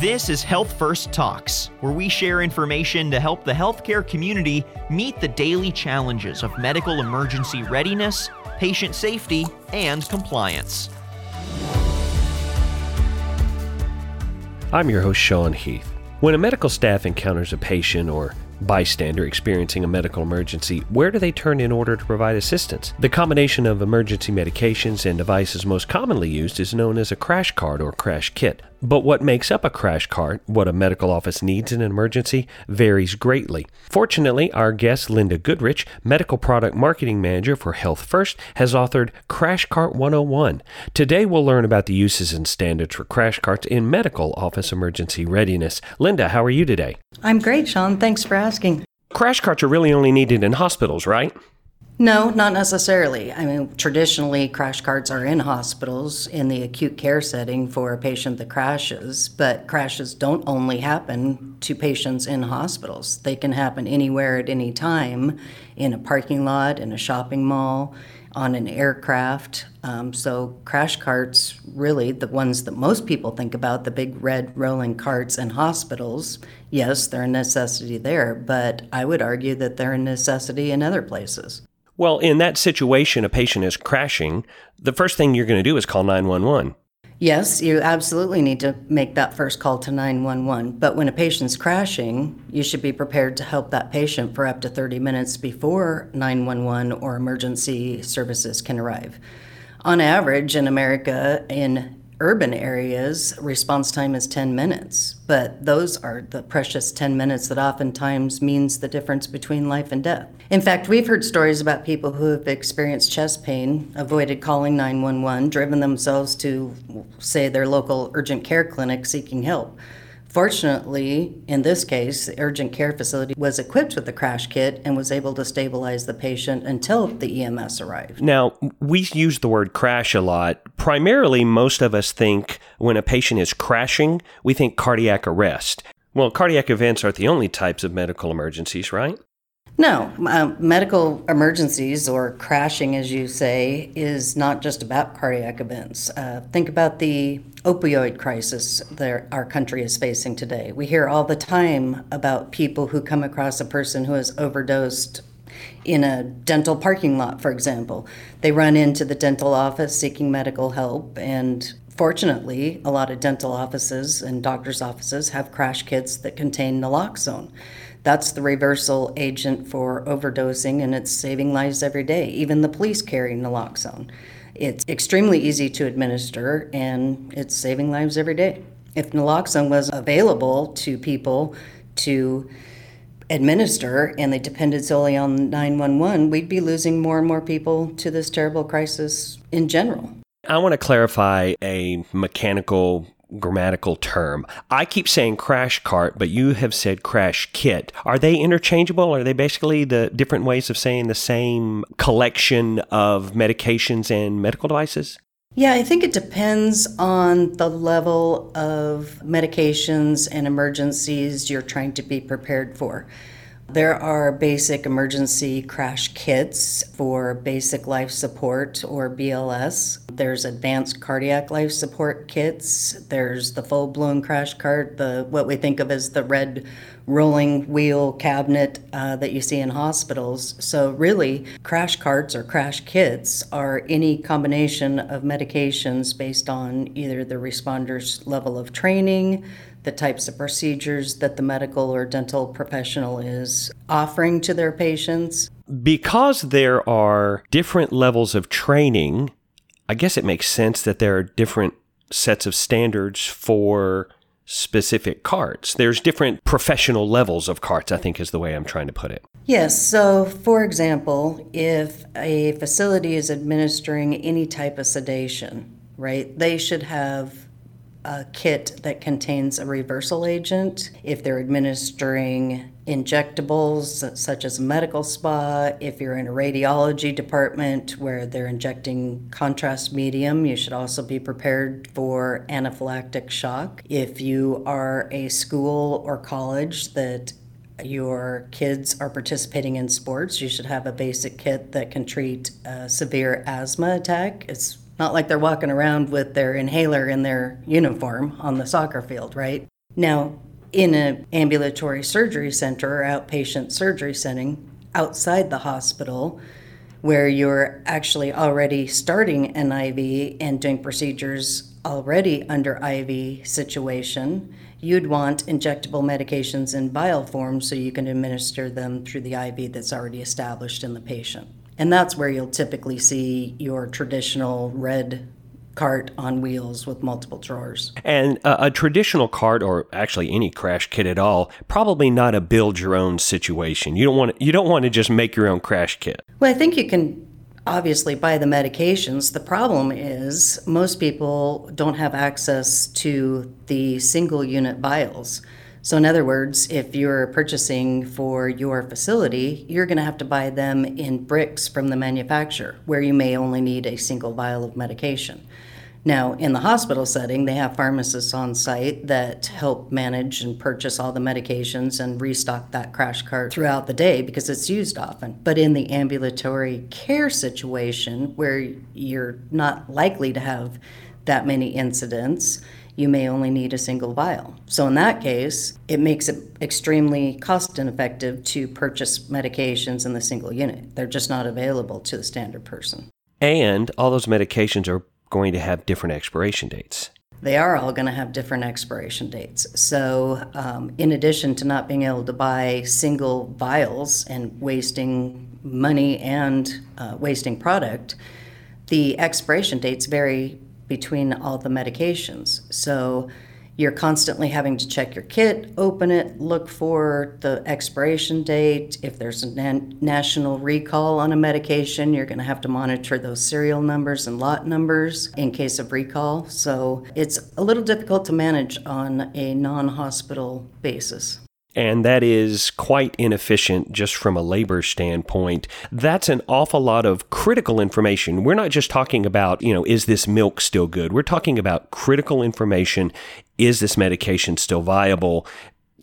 This is HealthFirst Talks, where we share information to help the healthcare community meet the daily challenges of medical emergency readiness, patient safety, and compliance. I'm your host, Sean Heath. When a medical staff encounters a patient or bystander experiencing a medical emergency, where do they turn in order to provide assistance? The combination of emergency medications and devices most commonly used is known as a crash cart or crash kit. But what makes up a crash cart, what a medical office needs in an emergency, varies greatly. Fortunately, our guest, Lynda Goodrich, Medical Product Marketing Manager for HealthFirst, has authored Crash Cart 101. Today, we'll learn about the uses and standards for crash carts in medical office emergency readiness. Lynda, how are you today? I'm great, Sean. Thanks for asking. Crash carts are really only needed in hospitals, right? No, not necessarily. I mean, traditionally, crash carts are in hospitals in the acute care setting for a patient that crashes, but crashes don't only happen to patients in hospitals. They can happen anywhere at any time in a parking lot, in a shopping mall, on an aircraft. Um, so, crash carts, really, the ones that most people think about, the big red rolling carts in hospitals, yes, they're a necessity there, but I would argue that they're a necessity in other places. Well, in that situation, a patient is crashing. The first thing you're going to do is call 911. Yes, you absolutely need to make that first call to 911. But when a patient's crashing, you should be prepared to help that patient for up to 30 minutes before 911 or emergency services can arrive. On average, in America, in urban areas, response time is 10 minutes, but those are the precious 10 minutes that oftentimes means the difference between life and death. In fact, we've heard stories about people who have experienced chest pain, avoided calling 911, driven themselves to, say, their local urgent care clinic seeking help. Fortunately, in this case, the urgent care facility was equipped with the crash kit and was able to stabilize the patient until the EMS arrived. Now, we use the word crash a lot. Primarily, most of us think when a patient is crashing, we think cardiac arrest. Well, cardiac events aren't the only types of medical emergencies, right? No, uh, medical emergencies or crashing, as you say, is not just about cardiac events. Uh, think about the opioid crisis that our country is facing today. We hear all the time about people who come across a person who has overdosed in a dental parking lot, for example. They run into the dental office seeking medical help, and fortunately, a lot of dental offices and doctors' offices have crash kits that contain naloxone. That's the reversal agent for overdosing, and it's saving lives every day. Even the police carry naloxone. It's extremely easy to administer, and it's saving lives every day. If naloxone was available to people to administer and they depended solely on 911, we'd be losing more and more people to this terrible crisis in general. I want to clarify a mechanical grammatical term. I keep saying crash cart, but you have said crash kit. Are they interchangeable? Are they basically the different ways of saying the same collection of medications and medical devices? Yeah, I think it depends on the level of medications and emergencies you're trying to be prepared for. There are basic emergency crash kits for basic life support or BLS. There's advanced cardiac life support kits. There's the full-blown crash cart, the what we think of as the red rolling wheel cabinet uh, that you see in hospitals. So really, crash carts or crash kits are any combination of medications based on either the responder's level of training, the types of procedures that the medical or dental professional is offering to their patients. Because there are different levels of training, I guess it makes sense that there are different sets of standards for specific carts. There's different professional levels of carts, I think is the way I'm trying to put it. Yes. So, for example, if a facility is administering any type of sedation, right, they should have a kit that contains a reversal agent. If they're administering injectables such as a medical spa, if you're in a radiology department where they're injecting contrast medium, you should also be prepared for anaphylactic shock. If you are a school or college that your kids are participating in sports, you should have a basic kit that can treat a severe asthma attack. It's not like they're walking around with their inhaler in their uniform on the soccer field, right? Now, in an ambulatory surgery center or outpatient surgery setting outside the hospital, where you're actually already starting an IV and doing procedures already under IV situation, you'd want injectable medications in vial form so you can administer them through the IV that's already established in the patient. And that's where you'll typically see your traditional red cart on wheels with multiple drawers. And a, a, traditional cart, or actually any crash kit at all, probably not a build your own situation. You don't want to, you don't want to just make your own crash kit. Well, I think you can obviously buy the medications. The problem is most people don't have access to the single unit vials. So, in other words, if you're purchasing for your facility, you're going to have to buy them in bricks from the manufacturer, where you may only need a single vial of medication. Now, in the hospital setting, they have pharmacists on site that help manage and purchase all the medications and restock that crash cart throughout the day because it's used often. But in the ambulatory care situation, where you're not likely to have that many incidents, you may only need a single vial. So, in that case, it makes it extremely cost ineffective to purchase medications in the single unit. They're just not available to the standard person. And all those medications are going to have different expiration dates. They are all going to have different expiration dates. So, um, in addition to not being able to buy single vials and wasting money and uh, wasting product, the expiration dates vary between all the medications. So, you're constantly having to check your kit, open it, look for the expiration date. If there's a na- national recall on a medication, you're going to have to monitor those serial numbers and lot numbers in case of recall. So it's a little difficult to manage on a non hospital basis and that is quite inefficient just from a labor standpoint. That's an awful lot of critical information. We're not just talking about, you know, is this milk still good? We're talking about critical information. Is this medication still viable?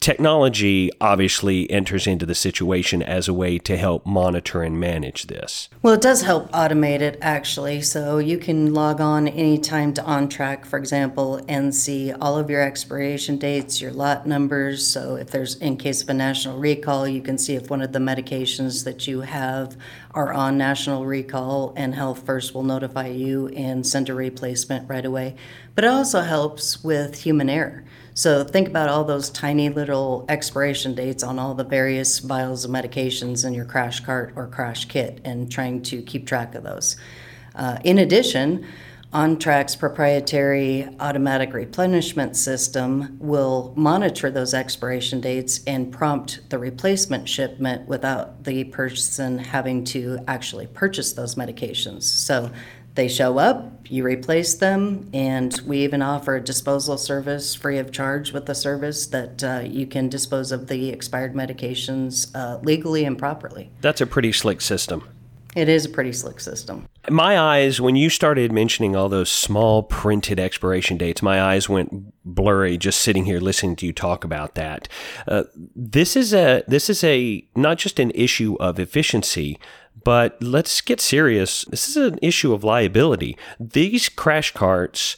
Technology obviously enters into the situation as a way to help monitor and manage this. Well, it does help automate it actually. So you can log on anytime to OnTrack, for example, and see all of your expiration dates, your lot numbers. So if there's, in case of a national recall, you can see if one of the medications that you have are on national recall, and HealthFirst will notify you and send a replacement right away. But it also helps with human error. So think about all those tiny little expiration dates on all the various vials of medications in your crash cart or crash kit and trying to keep track of those. Uh, in addition, OnTrack's proprietary automatic replenishment system will monitor those expiration dates and prompt the replacement shipment without the person having to actually purchase those medications. So they show up, you replace them, and we even offer a disposal service free of charge with the service that uh, you can dispose of the expired medications uh, legally and properly. That's a pretty slick system. It is a pretty slick system. My eyes, when you started mentioning all those small printed expiration dates, my eyes went blurry just sitting here listening to you talk about that. Uh, this is a this is a not just an issue of efficiency, but let's get serious. This is an issue of liability. These crash carts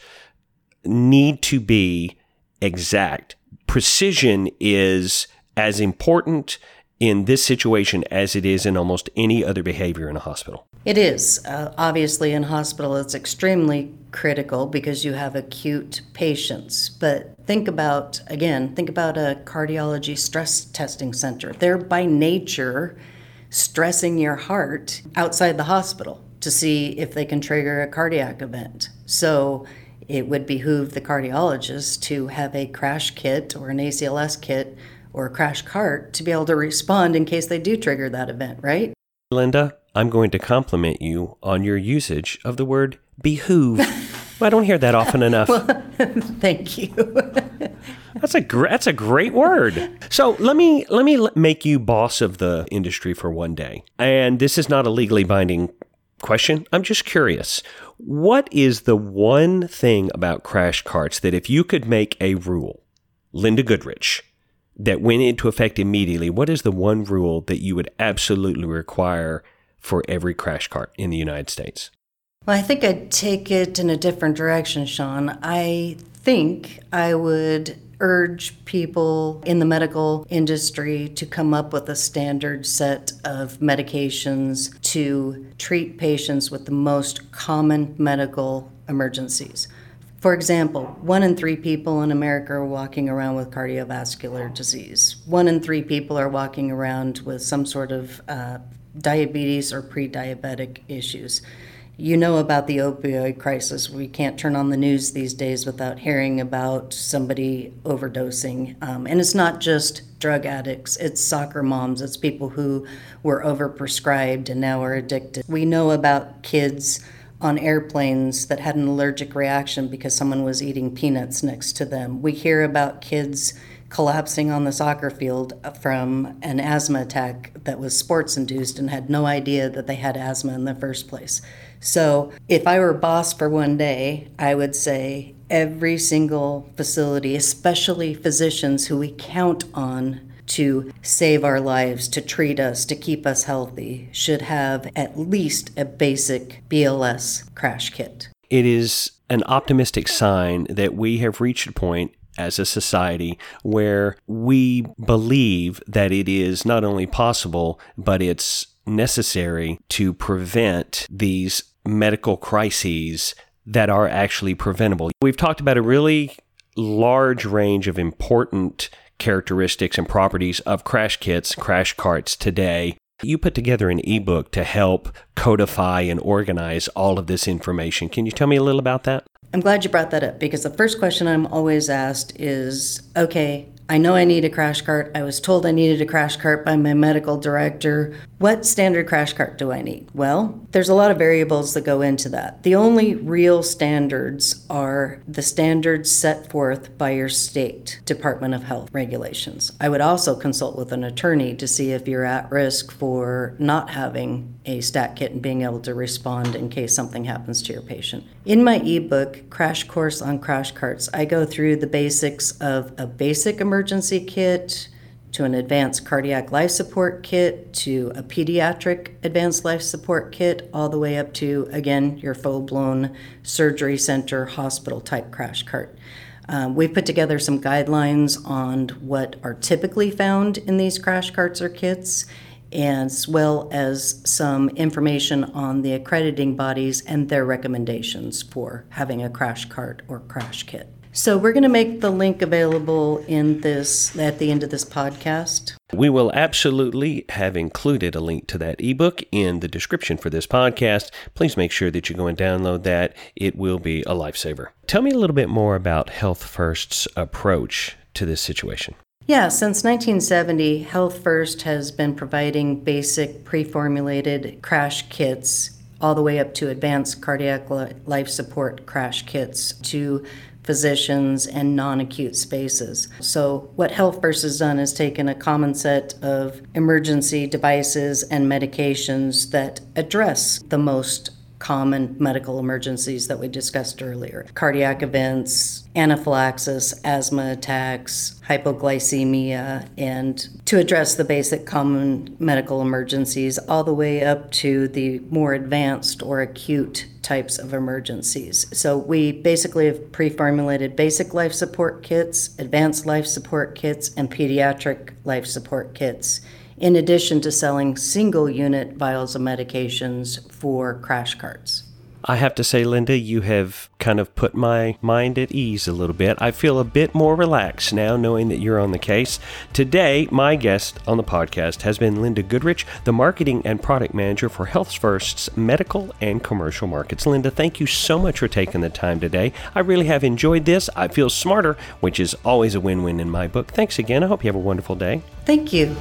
need to be exact. Precision is as important in this situation as it is in almost any other behavior in a hospital. It is. Uh, obviously, in hospital, it's extremely critical because you have acute patients. But think about, again, think about a cardiology stress testing center. They're by nature stressing your heart outside the hospital to see if they can trigger a cardiac event. So it would behoove the cardiologist to have a crash kit or an ACLS kit or a crash cart to be able to respond in case they do trigger that event, right? Lynda, I'm going to compliment you on your usage of the word behoove. I don't hear that often enough. well, thank you. That's a gr- that's a great word. So let me let me make you boss of the industry for one day. And this is not a legally binding question. I'm just curious. What is the one thing about crash carts that if you could make a rule, Lynda Goodrich, that went into effect immediately, what is the one rule that you would absolutely require for every crash cart in the United States? Well, I think I'd take it in a different direction, Sean. I think I would urge people in the medical industry to come up with a standard set of medications to treat patients with the most common medical emergencies. For example, one in three people in America are walking around with cardiovascular disease. One in three people are walking around with some sort of uh, diabetes or pre diabetic issues. You know about the opioid crisis. We can't turn on the news these days without hearing about somebody overdosing. Um, and it's not just drug addicts, it's soccer moms, it's people who were overprescribed and now are addicted. We know about kids on airplanes that had an allergic reaction because someone was eating peanuts next to them. We hear about kids collapsing on the soccer field from an asthma attack that was sports induced and had no idea that they had asthma in the first place. So, if I were boss for one day, I would say every single facility, especially physicians who we count on to save our lives, to treat us, to keep us healthy, should have at least a basic BLS crash kit. It is an optimistic sign that we have reached a point as a society where we believe that it is not only possible, but it's necessary to prevent these medical crises that are actually preventable. We've talked about a really large range of important characteristics and properties of crash kits, crash carts today. You put together an ebook to help codify and organize all of this information. Can you tell me a little about that? I'm glad you brought that up because the first question I'm always asked is okay, I know I need a crash cart. I was told I needed a crash cart by my medical director. What standard crash cart do I need? Well, there's a lot of variables that go into that. The only real standards are the standards set forth by your state Department of Health regulations. I would also consult with an attorney to see if you're at risk for not having a stat kit and being able to respond in case something happens to your patient. In my ebook, Crash Course on Crash Carts, I go through the basics of a basic emergency kit to an advanced cardiac life support kit, to a pediatric advanced life support kit, all the way up to, again, your full blown surgery center hospital type crash cart. Um, we've put together some guidelines on what are typically found in these crash carts or kits, as well as some information on the accrediting bodies and their recommendations for having a crash cart or crash kit. So we're going to make the link available in this at the end of this podcast. We will absolutely have included a link to that ebook in the description for this podcast. Please make sure that you go and download that. It will be a lifesaver. Tell me a little bit more about HealthFirst's approach to this situation. Yeah, since 1970, HealthFirst has been providing basic pre formulated crash kits all the way up to advanced cardiac life support crash kits to physicians and non acute spaces. So, what HealthFirst has done is taken a common set of emergency devices and medications that address the most common medical emergencies that we discussed earlier cardiac events, anaphylaxis, asthma attacks, hypoglycemia, and to address the basic common medical emergencies, all the way up to the more advanced or acute types of emergencies. So we basically have pre formulated basic life support kits, advanced life support kits, and pediatric life support kits in addition to selling single unit vials of medications for crash carts. I have to say, Lynda, you have kind of put my mind at ease a little bit. I feel a bit more relaxed now knowing that you're on the case. Today, my guest on the podcast has been Lynda Goodrich, the marketing and product manager for HealthFirst's medical and commercial markets. Lynda, thank you so much for taking the time today. I really have enjoyed this. I feel smarter, which is always a win win in my book. Thanks again. I hope you have a wonderful day. Thank you.